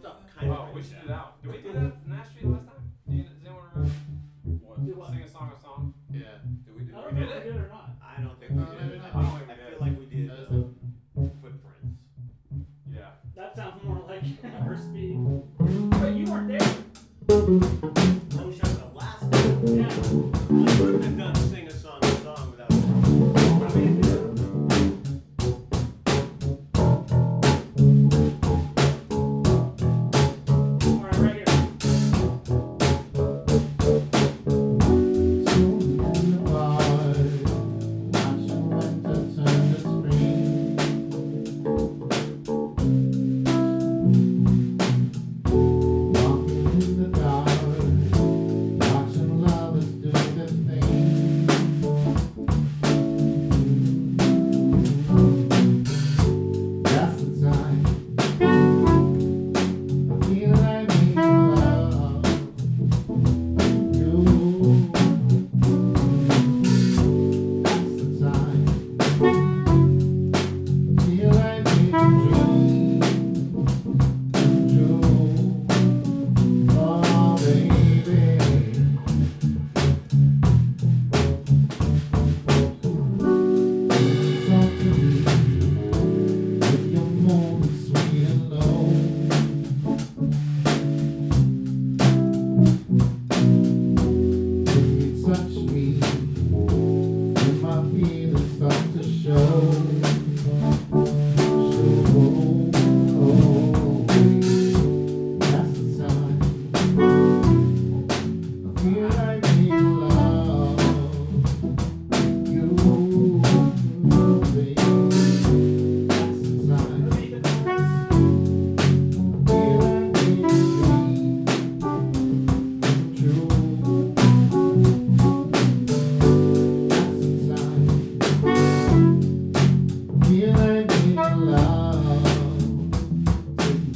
stuff kind of. Oh, we should do that. Do we do that?